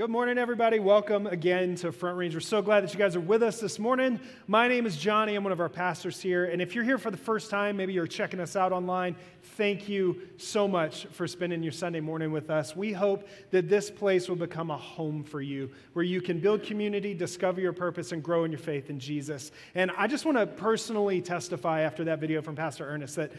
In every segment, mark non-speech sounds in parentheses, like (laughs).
Good morning, everybody. Welcome again to Front Range. We're so glad that you guys are with us this morning. My name is Jonny. I'm one of our pastors here. And if you're here for the first time, maybe you're checking us out online, thank you so much for spending your Sunday morning with us. We hope that this place will become a home for you where you can build community, discover your purpose, and grow in your faith in Jesus. And I just want to personally testify after that video from Pastor Ernest that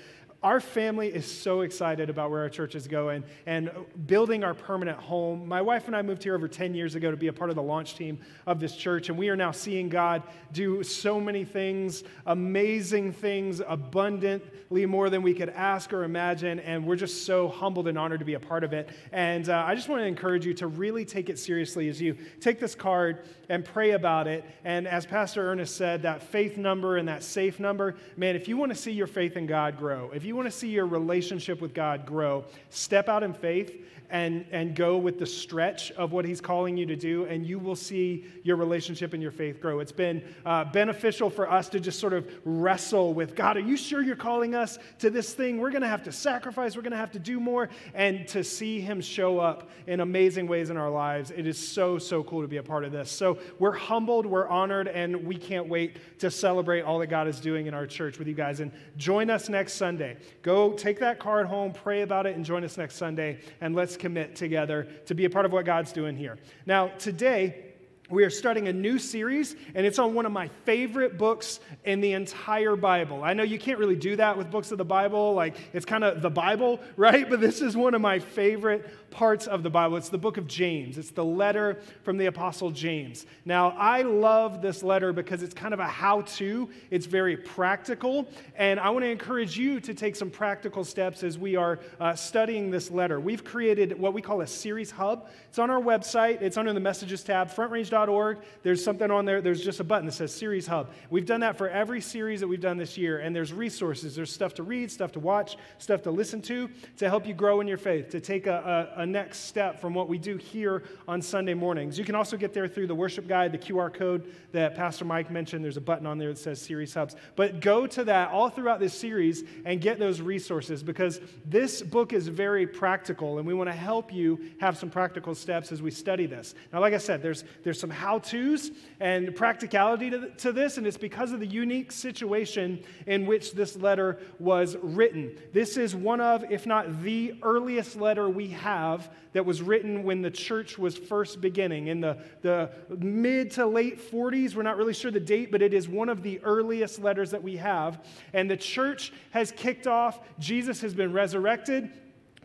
our family is so excited about where our church is going and building our permanent home. My wife and I moved here over 10 years ago to be a part of the launch team of this church, and we are now seeing God do so many things, amazing things, abundantly more than we could ask or imagine, and we're just so humbled and honored to be a part of it. And uh, I just want to encourage you to really take it seriously as you take this card and pray about it. And as Pastor Ernest said, that faith number and that safe number, man, if you want to see your faith in God grow, if you you want to see your relationship with God grow, step out in faith and, and go with the stretch of what He's calling you to do, and you will see your relationship and your faith grow. It's been uh, beneficial for us to just sort of wrestle with God, are you sure you're calling us to this thing? We're going to have to sacrifice, we're going to have to do more, and to see Him show up in amazing ways in our lives. It is so, so cool to be a part of this. So we're humbled, we're honored, and we can't wait to celebrate all that God is doing in our church with you guys. And join us next Sunday. Go take that card home, pray about it, and join us next Sunday, and let's commit together to be a part of what God's doing here. Now, today, we are starting a new series, and it's on one of my favorite books in the entire Bible. I know you can't really do that with books of the Bible, like it's kind of the Bible, (laughs) right? But this is one of my favorite parts of the Bible. It's the book of James, it's the letter from the Apostle James. Now, I love this letter because it's kind of a how to, it's very practical, and I want to encourage you to take some practical steps as we are uh, studying this letter. We've created what we call a series hub. It's on our website, it's under the messages tab, frontrange.org. There's something on there, there's just a button that says Series Hub. We've done that for every series that we've done this year, and there's resources, there's stuff to read, stuff to watch, stuff to listen to to help you grow in your faith, to take a, a a next step from what we do here on Sunday mornings. You can also get there through the worship guide, the QR code that Pastor Mike mentioned. There's a button on there that says Series Hubs. But go to that all throughout this series and get those resources because this book is very practical and we want to help you have some practical steps as we study this. Now, like I said, there's, there's some how to's and practicality to, to this, and it's because of the unique situation in which this letter was written. This is one of, if not the earliest letter we have have that was written when the church was first beginning in the, the mid to late 40s. We're not really sure the date, but it is one of the earliest letters that we have. And the church has kicked off. Jesus has been resurrected.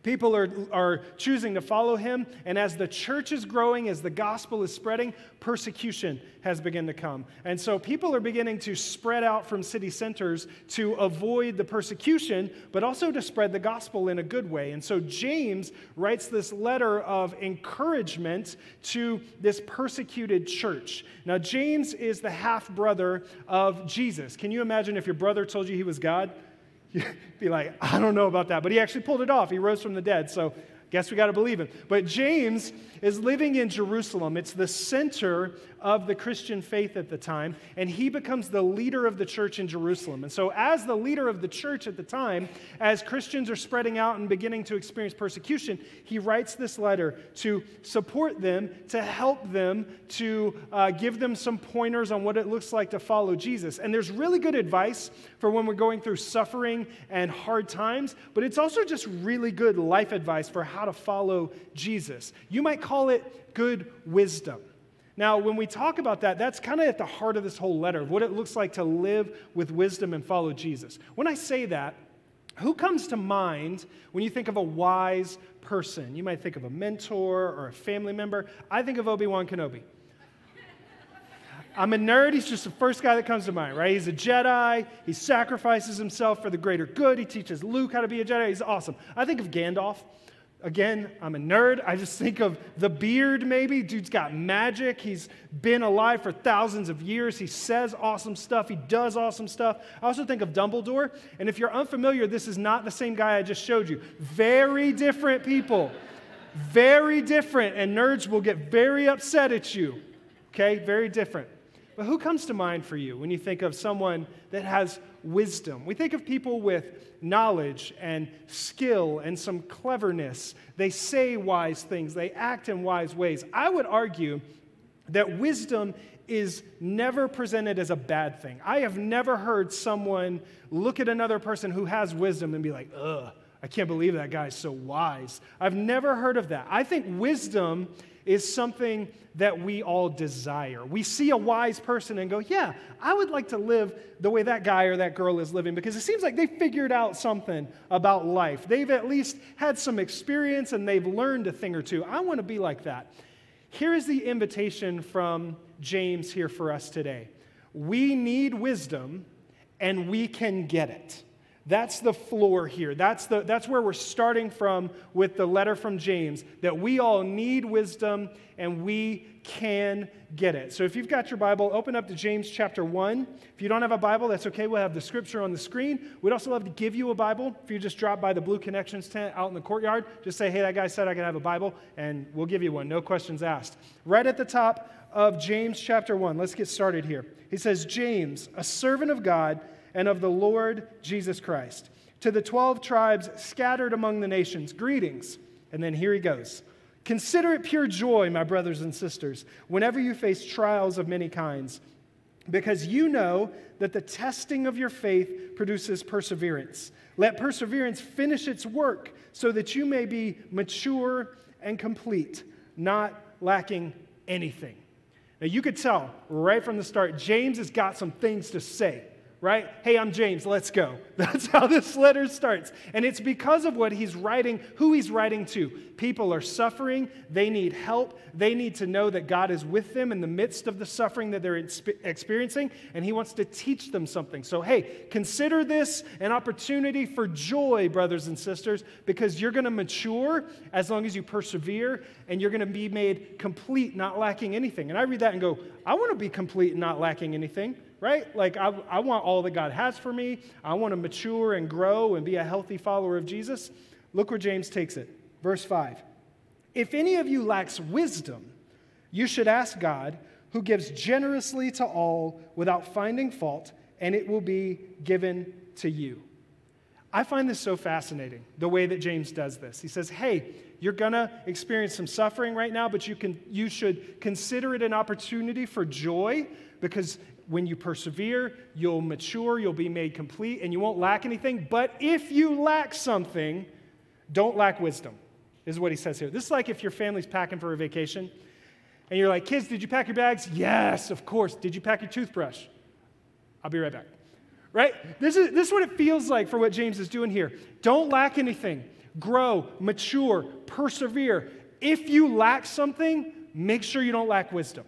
People are, are choosing to follow him. And as the church is growing, as the gospel is spreading, persecution has begun to come. And so people are beginning to spread out from city centers to avoid the persecution, but also to spread the gospel in a good way. And so James writes this letter of encouragement to this persecuted church. Now, James is the half brother of Jesus. Can you imagine if your brother told you he was God? You'd (laughs) be like, I don't know about that. But he actually pulled it off. He rose from the dead. So Guess we got to believe him. But James is living in Jerusalem. It's the center of the Christian faith at the time, and he becomes the leader of the church in Jerusalem. And so, as the leader of the church at the time, as Christians are spreading out and beginning to experience persecution, he writes this letter to support them, to help them, to uh, give them some pointers on what it looks like to follow Jesus. And there's really good advice for when we're going through suffering and hard times, but it's also just really good life advice for how to follow Jesus. You might call it good wisdom. Now, when we talk about that, that's kind of at the heart of this whole letter, of what it looks like to live with wisdom and follow Jesus. When I say that, who comes to mind when you think of a wise person? You might think of a mentor or a family member. I think of Obi Wan Kenobi. I'm a nerd. He's just the first guy that comes to mind, right? He's a Jedi. He sacrifices himself for the greater good. He teaches Luke how to be a Jedi. He's awesome. I think of Gandalf. Again, I'm a nerd. I just think of the beard, maybe. Dude's got magic. He's been alive for thousands of years. He says awesome stuff. He does awesome stuff. I also think of Dumbledore. And if you're unfamiliar, this is not the same guy I just showed you. Very different people. Very different. And nerds will get very upset at you. Okay? Very different. But who comes to mind for you when you think of someone that has wisdom. We think of people with knowledge and skill and some cleverness. They say wise things, they act in wise ways. I would argue that wisdom is never presented as a bad thing. I have never heard someone look at another person who has wisdom and be like, ugh, I can't believe that guy's so wise. I've never heard of that. I think wisdom is something that we all desire. We see a wise person and go, Yeah, I would like to live the way that guy or that girl is living because it seems like they figured out something about life. They've at least had some experience and they've learned a thing or two. I want to be like that. Here is the invitation from James here for us today. We need wisdom and we can get it. That's the floor here. That's, the, that's where we're starting from with the letter from James that we all need wisdom and we can get it. So if you've got your Bible, open up to James chapter 1. If you don't have a Bible, that's okay. We'll have the scripture on the screen. We'd also love to give you a Bible. If you just drop by the Blue Connections tent out in the courtyard, just say, hey, that guy said I could have a Bible, and we'll give you one. No questions asked. Right at the top of James chapter 1, let's get started here. He says, James, a servant of God and of the Lord Jesus Christ. To the 12 tribes scattered among the nations, greetings. And then here he goes. Consider it pure joy, my brothers and sisters, whenever you face trials of many kinds, because you know that the testing of your faith produces perseverance. Let perseverance finish its work so that you may be mature and complete, not lacking anything. Now, you could tell right from the start, James has got some things to say right? Hey, I'm James, let's go. (laughs) That's how this letter starts. And it's because of what he's writing, who he's writing to. People are suffering, they need help, they need to know that God is with them in the midst of the suffering that they're experiencing, and he wants to teach them something. So, hey, consider this an opportunity for joy, brothers and sisters, because you're going to mature as long as you persevere, and you're going to be made complete, not lacking anything. And I read that and go, I want to be complete and not lacking anything right? Like, I, I want all that God has for me. I want to mature and grow and be a healthy follower of Jesus. Look where James takes it. Verse 5. If any of you lacks wisdom, you should ask God, who gives generously to all without finding fault, and it will be given to you. I find this so fascinating, the way that James does this. He says, Hey, you're going to experience some suffering right now, but you, can, you should consider it an opportunity for joy because when you persevere, you'll mature, you'll be made complete, and you won't lack anything. But if you lack something, don't lack wisdom, is what he says here. This is like if your family's packing for a vacation, and you're like, kids, did you pack your bags? Yes, of course. Did you pack your toothbrush? I'll be right back. Right? This is, this is what it feels like for what James is doing here. Don't lack anything. Grow, mature, persevere. If you lack something, make sure you don't lack wisdom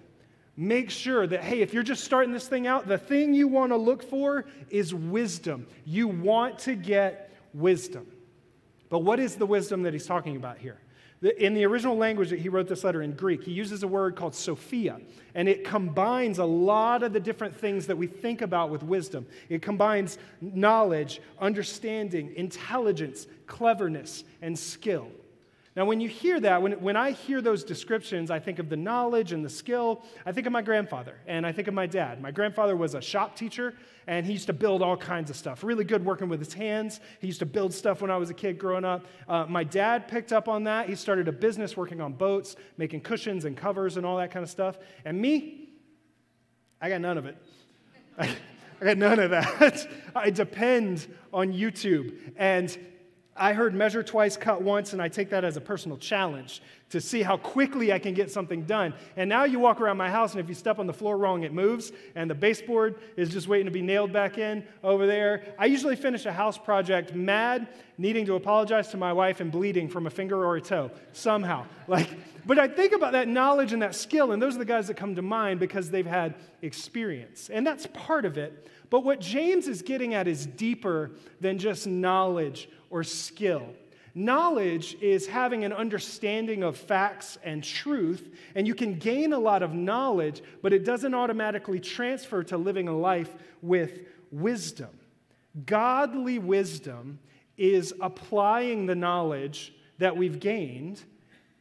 make sure that, hey, if you're just starting this thing out, the thing you want to look for is wisdom. You want to get wisdom. But what is the wisdom that he's talking about here? In the original language that he wrote this letter in Greek, he uses a word called Sophia, and it combines a lot of the different things that we think about with wisdom. It combines knowledge, understanding, intelligence, cleverness, and skill. Now, when you hear that, when, when I hear those descriptions, I think of the knowledge and the skill. I think of my grandfather and I think of my dad. My grandfather was a shop teacher and he used to build all kinds of stuff. Really good working with his hands. He used to build stuff when I was a kid growing up. Uh, my dad picked up on that. He started a business working on boats, making cushions and covers and all that kind of stuff. And me, I got none of it. (laughs) I, got none of that. (laughs) I depend on YouTube. And I heard measure twice, cut once, and I take that as a personal challenge to see how quickly I can get something done. And now you walk around my house, and if you step on the floor wrong, it moves, and the baseboard is just waiting to be nailed back in over there. I usually finish a house project mad, needing to apologize to my wife, and bleeding from a finger or a toe somehow. (laughs) Like, but I think about that knowledge and that skill, and those are the guys that come to mind because they've had experience. And that's part of it. But what James is getting at is deeper than just knowledge or skill. Knowledge is having an understanding of facts and truth, and you can gain a lot of knowledge, but it doesn't automatically transfer to living a life with wisdom. Godly wisdom is applying the knowledge that we've gained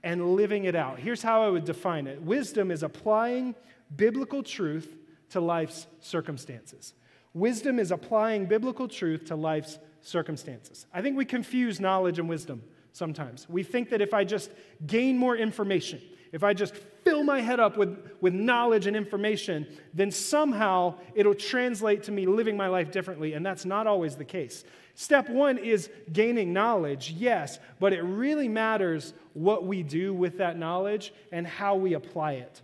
and living it out. Here's how I would define it wisdom is applying biblical truth to life's circumstances. Wisdom is applying biblical truth to life's circumstances. I think we confuse knowledge and wisdom sometimes. We think that if I just gain more information, if I just fill my head up with, with knowledge and information, then somehow it'll translate to me living my life differently. And that's not always the case. Step one is gaining knowledge, yes, but it really matters what we do with that knowledge and how we apply it.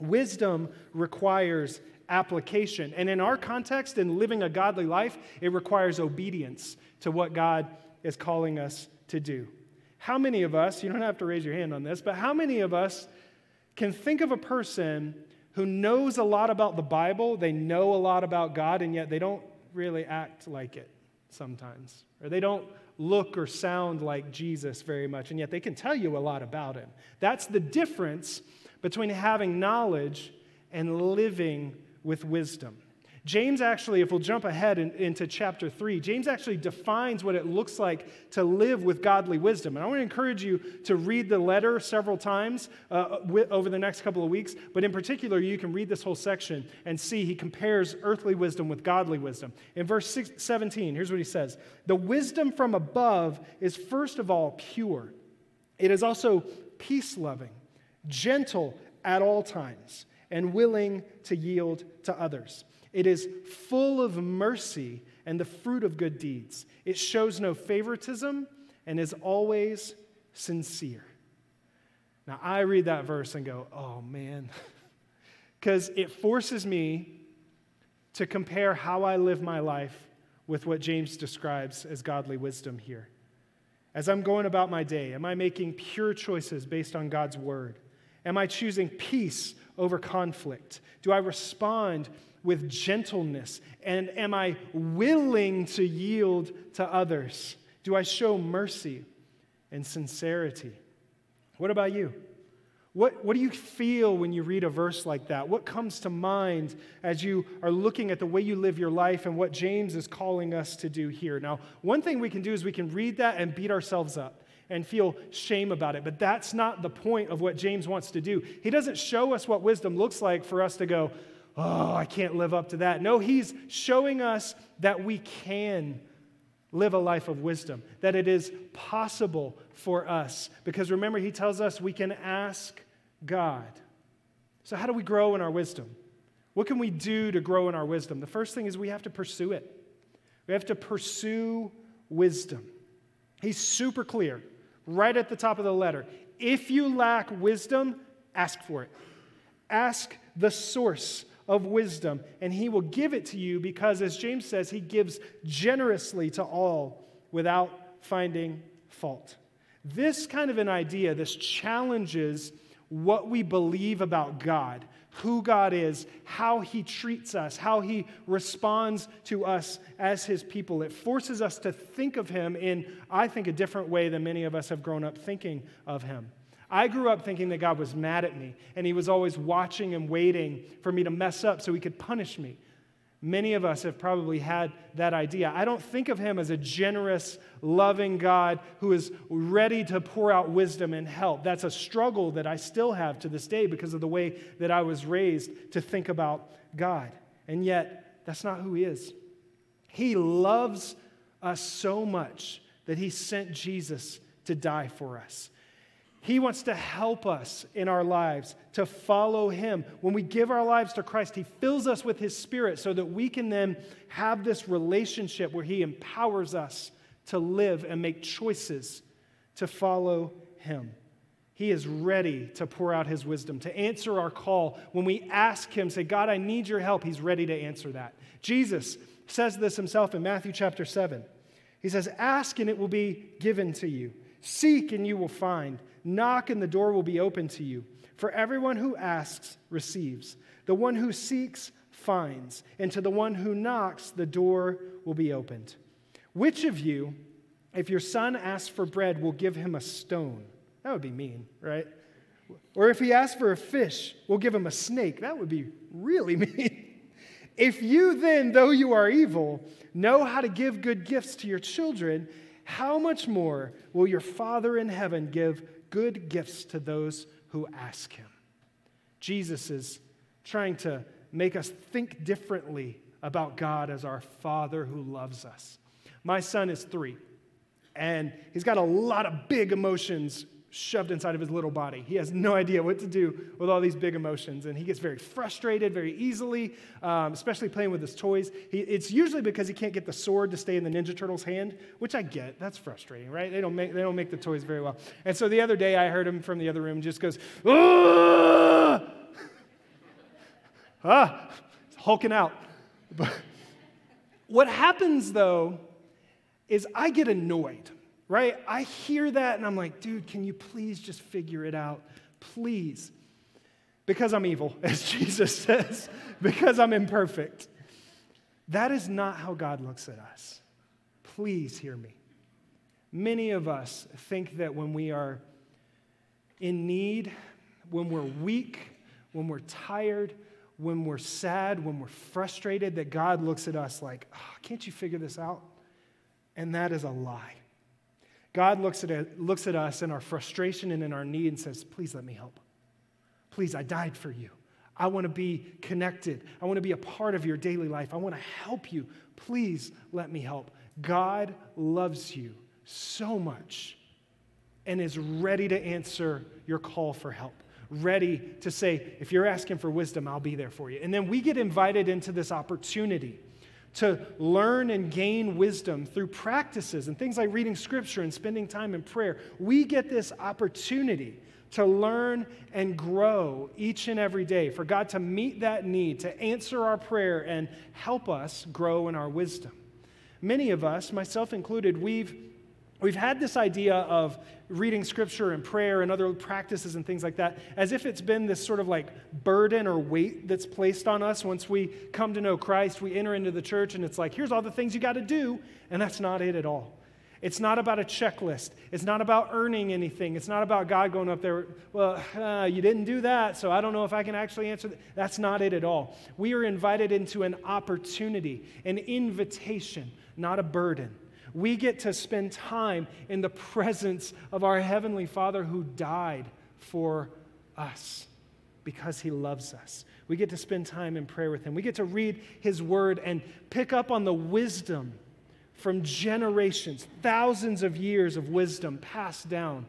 Wisdom requires application. And in our context, in living a godly life, it requires obedience to what God is calling us to do. How many of us, you don't have to raise your hand on this, but how many of us can think of a person who knows a lot about the Bible, they know a lot about God, and yet they don't really act like it sometimes? Or they don't look or sound like Jesus very much, and yet they can tell you a lot about him. That's the difference between having knowledge and living with wisdom. James actually, if we'll jump ahead in, into chapter 3, James actually defines what it looks like to live with godly wisdom. And I want to encourage you to read the letter several times uh, over the next couple of weeks. But in particular, you can read this whole section and see he compares earthly wisdom with godly wisdom. In verse six, 17, here's what he says The wisdom from above is first of all pure, it is also peace loving, gentle at all times, and willing to yield to others. It is full of mercy and the fruit of good deeds. It shows no favoritism and is always sincere. Now, I read that verse and go, oh man, (laughs) because it forces me to compare how I live my life with what James describes as godly wisdom here. As I'm going about my day, am I making pure choices based on God's word? Am I choosing peace over conflict? Do I respond with gentleness? And am I willing to yield to others? Do I show mercy and sincerity? What about you? What, what do you feel when you read a verse like that? What comes to mind as you are looking at the way you live your life and what James is calling us to do here? Now, one thing we can do is we can read that and beat ourselves up and feel shame about it. But that's not the point of what James wants to do. He doesn't show us what wisdom looks like for us to go, oh, I can't live up to that. No, he's showing us that we can live a life of wisdom, that it is possible for us. Because remember, he tells us we can ask God. So, how do we grow in our wisdom? What can we do to grow in our wisdom? The first thing is we have to pursue it. We have to pursue wisdom. He's super clear right at the top of the letter. If you lack wisdom, ask for it. Ask the source of wisdom, and he will give it to you because, as James says, he gives generously to all without finding fault. This kind of an idea, this challenges what we believe about God, who God is, how he treats us, how he responds to us as his people. It forces us to think of him in, I think, a different way than many of us have grown up thinking of him. I grew up thinking that God was mad at me and he was always watching and waiting for me to mess up so he could punish me. Many of us have probably had that idea. I don't think of him as a generous, loving God who is ready to pour out wisdom and help. That's a struggle that I still have to this day because of the way that I was raised to think about God. And yet, that's not who he is. He loves us so much that he sent Jesus to die for us. He wants to help us in our lives to follow Him. When we give our lives to Christ, He fills us with His Spirit so that we can then have this relationship where He empowers us to live and make choices to follow Him. He is ready to pour out His wisdom, to answer our call. When we ask Him, say, God, I need your help, He's ready to answer that. Jesus says this Himself in Matthew chapter 7. He says, Ask and it will be given to you, seek and you will find. Knock, and the door will be open to you. For everyone who asks receives, the one who seeks finds, and to the one who knocks, the door will be opened. Which of you, if your son asks for bread, will give him a stone? That would be mean, right? Or if he asks for a fish, will give him a snake? That would be really (laughs) mean. If you then, though you are evil, know how to give good gifts to your children, how much more will your Father in heaven give good gifts to those who ask him. Jesus is trying to make us think differently about God as our Father who loves us. My son is three, and he's got a lot of big emotions shoved inside of his little body. He has no idea what to do with all these big emotions, and he gets very frustrated very easily, um, especially playing with his toys. He, it's usually because he can't get the sword to stay in the Ninja Turtle's hand, which I get. That's frustrating, right? They don't make, they don't make the toys very well. And so the other day, I heard him from the other room just goes, ah, ah hulking out. But (laughs) what happens though is I get annoyed right? I hear that and I'm like, dude, can you please just figure it out? Please. Because I'm evil, (laughs) as Jesus says, because I'm imperfect. That is not how God looks at us. Please hear me. Many of us think that when we are in need, when we're weak, when we're tired, when we're sad, when we're frustrated, that God looks at us like, oh, can't you figure this out? And that is a lie. God looks at, it, looks at us in our frustration and in our need and says, Please let me help. Please, I died for you. I want to be connected. I want to be a part of your daily life. I want to help you. Please let me help. God loves you so much and is ready to answer your call for help. Ready to say, if you're asking for wisdom, I'll be there for you. And then we get invited into this opportunity to learn and gain wisdom through practices and things like reading scripture and spending time in prayer. We get this opportunity to learn and grow each and every day, for God to meet that need, to answer our prayer and help us grow in our wisdom. Many of us, myself included, we've We've had this idea of reading scripture and prayer and other practices and things like that as if it's been this sort of like burden or weight that's placed on us once we come to know Christ. We enter into the church and it's like, here's all the things you got to do. And that's not it at all. It's not about a checklist. It's not about earning anything. It's not about God going up there, well, uh, you didn't do that, so I don't know if I can actually answer that. That's not it at all. We are invited into an opportunity, an invitation, not a burden we get to spend time in the presence of our Heavenly Father who died for us because He loves us. We get to spend time in prayer with Him. We get to read His Word and pick up on the wisdom from generations, thousands of years of wisdom passed down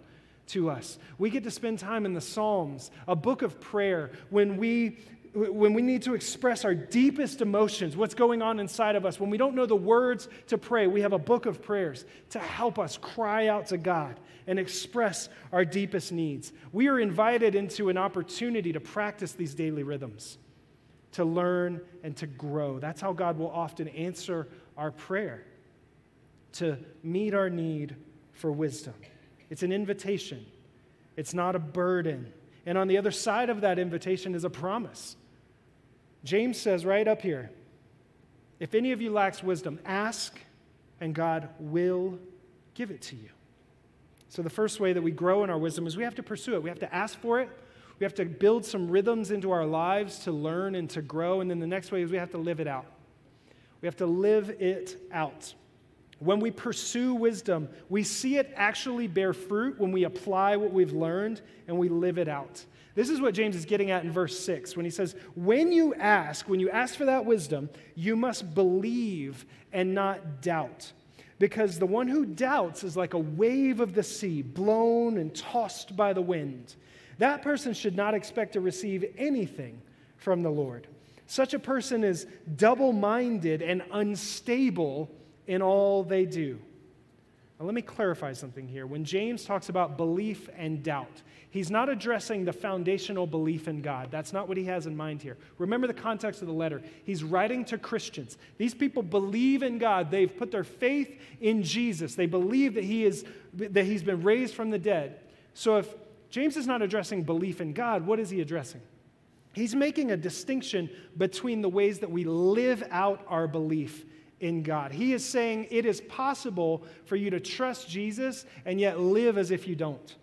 to us. We get to spend time in the Psalms, a book of prayer, when we when we need to express our deepest emotions, what's going on inside of us, when we don't know the words to pray, we have a book of prayers to help us cry out to God and express our deepest needs. We are invited into an opportunity to practice these daily rhythms, to learn and to grow. That's how God will often answer our prayer, to meet our need for wisdom. It's an invitation, it's not a burden. And on the other side of that invitation is a promise James says right up here if any of you lacks wisdom, ask, and God will give it to you. So, the first way that we grow in our wisdom is we have to pursue it. We have to ask for it. We have to build some rhythms into our lives to learn and to grow. And then the next way is we have to live it out. We have to live it out. When we pursue wisdom, we see it actually bear fruit when we apply what we've learned and we live it out. This is what James is getting at in verse 6 when he says, When you ask, when you ask for that wisdom, you must believe and not doubt. Because the one who doubts is like a wave of the sea, blown and tossed by the wind. That person should not expect to receive anything from the Lord. Such a person is double minded and unstable in all they do. Now, let me clarify something here. When James talks about belief and doubt, He's not addressing the foundational belief in God. That's not what he has in mind here. Remember the context of the letter. He's writing to Christians. These people believe in God. They've put their faith in Jesus. They believe that he is that he's been raised from the dead. So if James is not addressing belief in God, what is he addressing? He's making a distinction between the ways that we live out our belief in God. He is saying it is possible for you to trust Jesus and yet live as if you don't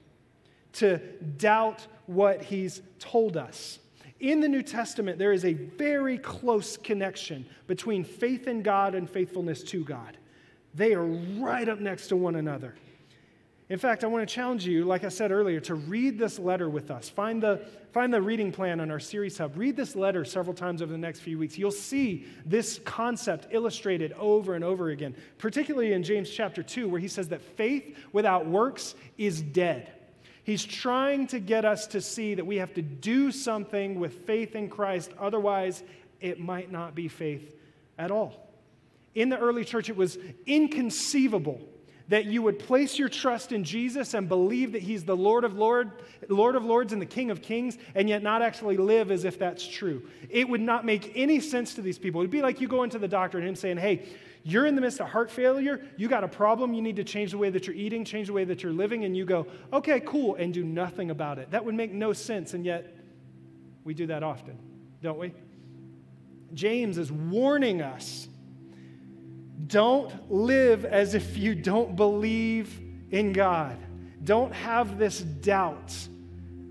to doubt what he's told us. In the New Testament, there is a very close connection between faith in God and faithfulness to God. They are right up next to one another. In fact, I want to challenge you, like I said earlier, to read this letter with us. Find the, find the reading plan on our series hub. Read this letter several times over the next few weeks. You'll see this concept illustrated over and over again, particularly in James chapter 2, where he says that faith without works is dead. He's trying to get us to see that we have to do something with faith in Christ, otherwise, it might not be faith at all. In the early church, it was inconceivable that you would place your trust in Jesus and believe that he's the Lord of Lord, Lord of Lords and the King of Kings and yet not actually live as if that's true. It would not make any sense to these people. It'd be like you go into the doctor and him saying, "Hey, you're in the midst of heart failure, you got a problem, you need to change the way that you're eating, change the way that you're living." And you go, "Okay, cool," and do nothing about it. That would make no sense and yet we do that often, don't we? James is warning us don't live as if you don't believe in God. Don't have this doubt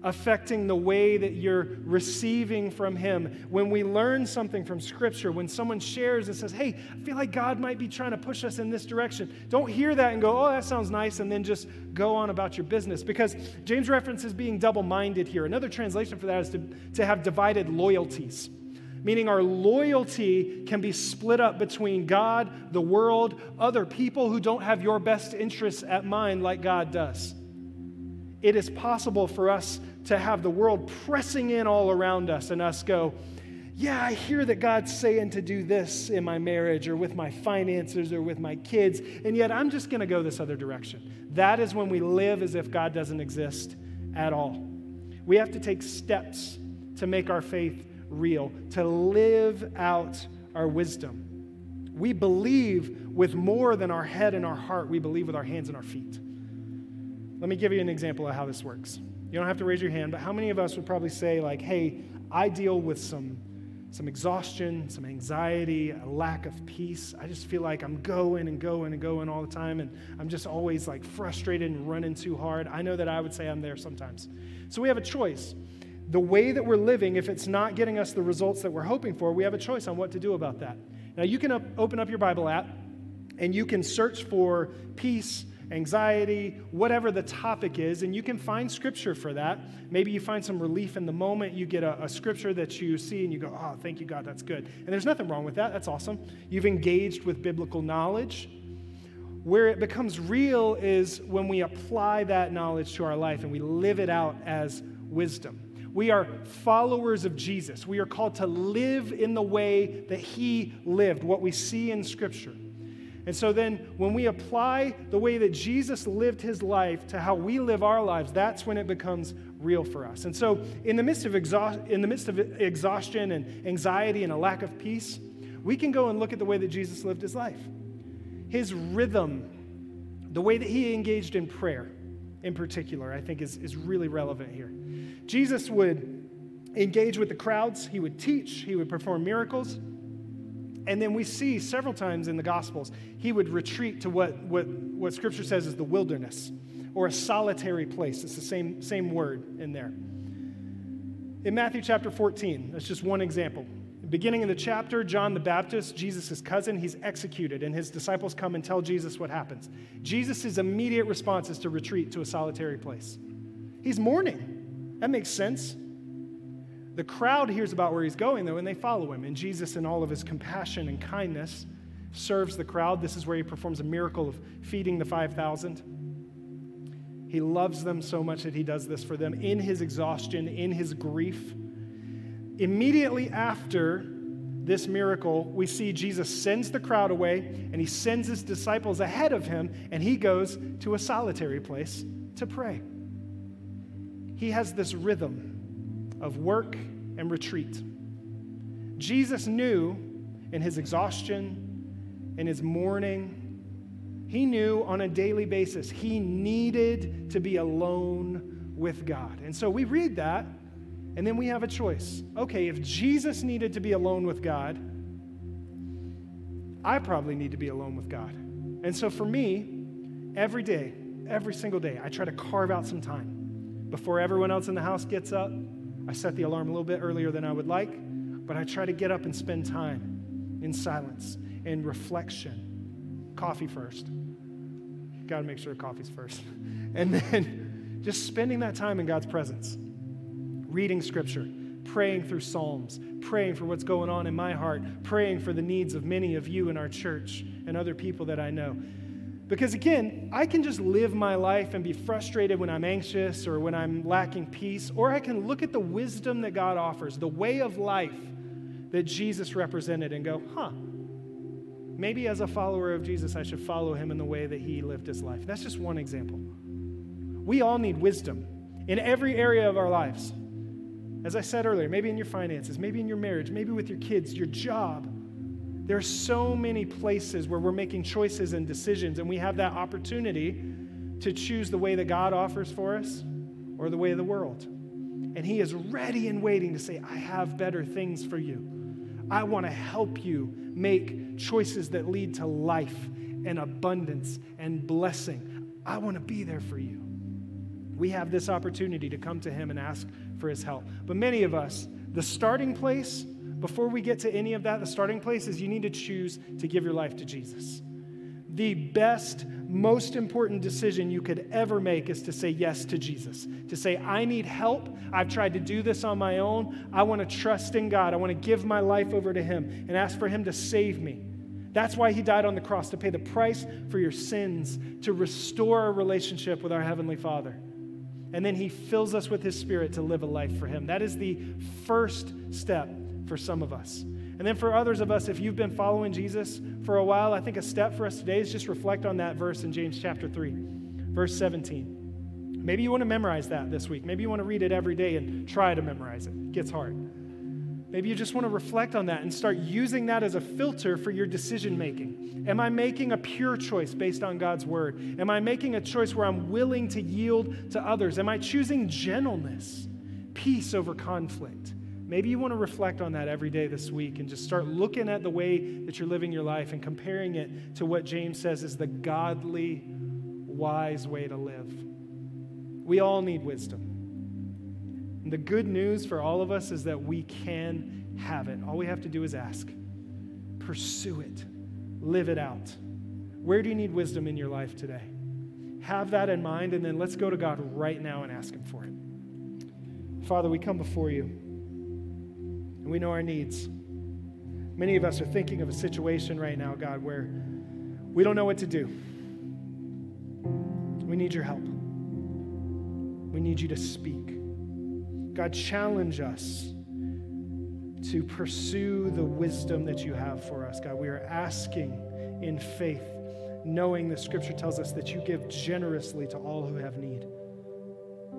affecting the way that you're receiving from Him. When we learn something from Scripture, when someone shares and says, Hey, I feel like God might be trying to push us in this direction, don't hear that and go, Oh, that sounds nice, and then just go on about your business. Because James references being double minded here. Another translation for that is to, to have divided loyalties meaning our loyalty can be split up between God, the world, other people who don't have your best interests at mind like God does. It is possible for us to have the world pressing in all around us and us go, yeah, I hear that God's saying to do this in my marriage or with my finances or with my kids, and yet I'm just going to go this other direction. That is when we live as if God doesn't exist at all. We have to take steps to make our faith real, to live out our wisdom. We believe with more than our head and our heart, we believe with our hands and our feet. Let me give you an example of how this works. You don't have to raise your hand, but how many of us would probably say, like, hey, I deal with some, some exhaustion, some anxiety, a lack of peace. I just feel like I'm going and going and going all the time, and I'm just always like frustrated and running too hard. I know that I would say I'm there sometimes. So we have a choice the way that we're living, if it's not getting us the results that we're hoping for, we have a choice on what to do about that. Now, you can up, open up your Bible app and you can search for peace, anxiety, whatever the topic is, and you can find scripture for that. Maybe you find some relief in the moment. You get a, a scripture that you see and you go, oh, thank you, God, that's good. And there's nothing wrong with that. That's awesome. You've engaged with biblical knowledge. Where it becomes real is when we apply that knowledge to our life and we live it out as wisdom. We are followers of Jesus. We are called to live in the way that he lived, what we see in Scripture. And so then, when we apply the way that Jesus lived his life to how we live our lives, that's when it becomes real for us. And so, in the midst of, exhaust, in the midst of exhaustion and anxiety and a lack of peace, we can go and look at the way that Jesus lived his life. His rhythm, the way that he engaged in prayer in particular, I think is, is really relevant here. Jesus would engage with the crowds, he would teach, he would perform miracles. And then we see several times in the Gospels, he would retreat to what, what, what Scripture says is the wilderness or a solitary place. It's the same, same word in there. In Matthew chapter 14, that's just one example. Beginning of the chapter, John the Baptist, Jesus' cousin, he's executed, and his disciples come and tell Jesus what happens. Jesus' immediate response is to retreat to a solitary place. He's mourning. That makes sense. The crowd hears about where he's going, though, and they follow him. And Jesus, in all of his compassion and kindness, serves the crowd. This is where he performs a miracle of feeding the 5,000. He loves them so much that he does this for them in his exhaustion, in his grief. Immediately after this miracle, we see Jesus sends the crowd away and he sends his disciples ahead of him, and he goes to a solitary place to pray he has this rhythm of work and retreat. Jesus knew in his exhaustion, in his mourning, he knew on a daily basis he needed to be alone with God. And so we read that, and then we have a choice. Okay, if Jesus needed to be alone with God, I probably need to be alone with God. And so for me, every day, every single day, I try to carve out some time before everyone else in the house gets up. I set the alarm a little bit earlier than I would like, but I try to get up and spend time in silence, in reflection. Coffee first. got to make sure coffee's first. (laughs) And then just spending that time in God's presence, reading scripture, praying through Psalms, praying for what's going on in my heart, praying for the needs of many of you in our church and other people that I know. Because again, I can just live my life and be frustrated when I'm anxious or when I'm lacking peace, or I can look at the wisdom that God offers, the way of life that Jesus represented, and go, huh, maybe as a follower of Jesus, I should follow him in the way that he lived his life. That's just one example. We all need wisdom in every area of our lives. As I said earlier, maybe in your finances, maybe in your marriage, maybe with your kids, your job. There are so many places where we're making choices and decisions, and we have that opportunity to choose the way that God offers for us or the way of the world. And He is ready and waiting to say, I have better things for you. I want to help you make choices that lead to life and abundance and blessing. I want to be there for you. We have this opportunity to come to Him and ask for His help. But many of us, the starting place, before we get to any of that, the starting place is you need to choose to give your life to Jesus. The best, most important decision you could ever make is to say yes to Jesus. To say, I need help. I've tried to do this on my own. I want to trust in God. I want to give my life over to Him and ask for Him to save me. That's why He died on the cross, to pay the price for your sins, to restore a relationship with our Heavenly Father and then he fills us with his spirit to live a life for him. That is the first step for some of us. And then for others of us, if you've been following Jesus for a while, I think a step for us today is just reflect on that verse in James chapter 3, verse 17. Maybe you want to memorize that this week. Maybe you want to read it every day and try to memorize it. It gets hard. Maybe you just want to reflect on that and start using that as a filter for your decision making. Am I making a pure choice based on God's word? Am I making a choice where I'm willing to yield to others? Am I choosing gentleness, peace over conflict? Maybe you want to reflect on that every day this week and just start looking at the way that you're living your life and comparing it to what James says is the godly, wise way to live. We all need wisdom. The good news for all of us is that we can have it. All we have to do is ask, pursue it, live it out. Where do you need wisdom in your life today? Have that in mind, and then let's go to God right now and ask Him for it. Father, we come before you, and we know our needs. Many of us are thinking of a situation right now, God, where we don't know what to do. We need your help. We need you to speak. God, challenge us to pursue the wisdom that you have for us. God, we are asking in faith, knowing the scripture tells us that you give generously to all who have need.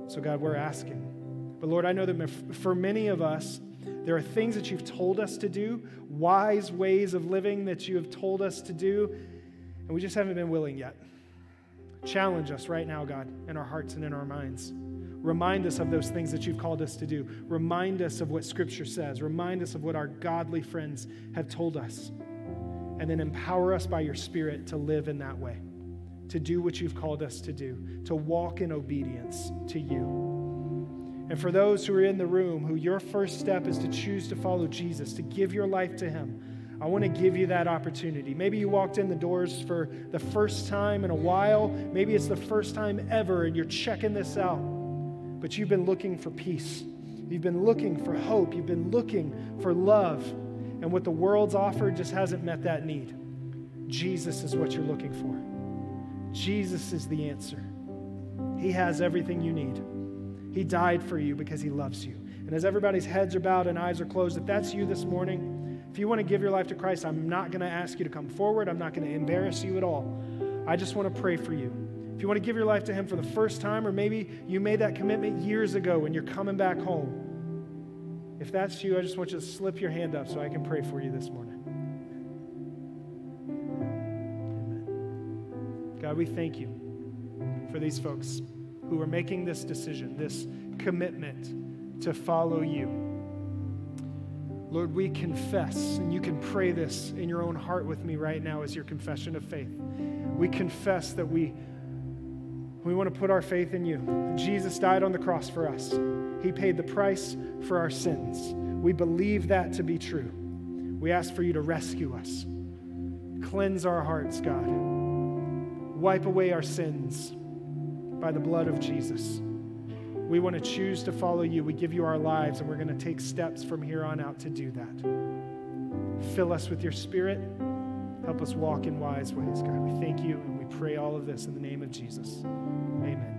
So, God, we're asking. But Lord, I know that for many of us, there are things that you've told us to do, wise ways of living that you have told us to do, and we just haven't been willing yet. Challenge us right now, God, in our hearts and in our minds. Remind us of those things that you've called us to do. Remind us of what Scripture says. Remind us of what our godly friends have told us. And then empower us by your Spirit to live in that way, to do what you've called us to do, to walk in obedience to you. And for those who are in the room, who your first step is to choose to follow Jesus, to give your life to Him, I want to give you that opportunity. Maybe you walked in the doors for the first time in a while. Maybe it's the first time ever, and you're checking this out but you've been looking for peace. You've been looking for hope. You've been looking for love. And what the world's offered just hasn't met that need. Jesus is what you're looking for. Jesus is the answer. He has everything you need. He died for you because he loves you. And as everybody's heads are bowed and eyes are closed, if that's you this morning, if you want to give your life to Christ, I'm not going to ask you to come forward. I'm not going to embarrass you at all. I just want to pray for you. You want to give your life to Him for the first time, or maybe you made that commitment years ago and you're coming back home, if that's you, I just want you to slip your hand up so I can pray for you this morning. God, we thank you for these folks who are making this decision, this commitment to follow you. Lord, we confess, and you can pray this in your own heart with me right now as your confession of faith. We confess that we we want to put our faith in you. Jesus died on the cross for us, He paid the price for our sins. We believe that to be true. We ask for you to rescue us, cleanse our hearts, God. wipe away our sins by the blood of Jesus. We want to choose to follow you. We give you our lives, and we're going to take steps from here on out to do that. Fill us with your spirit. Help us walk in wise ways, God. We thank you pray all of this in the name of Jesus. Amen.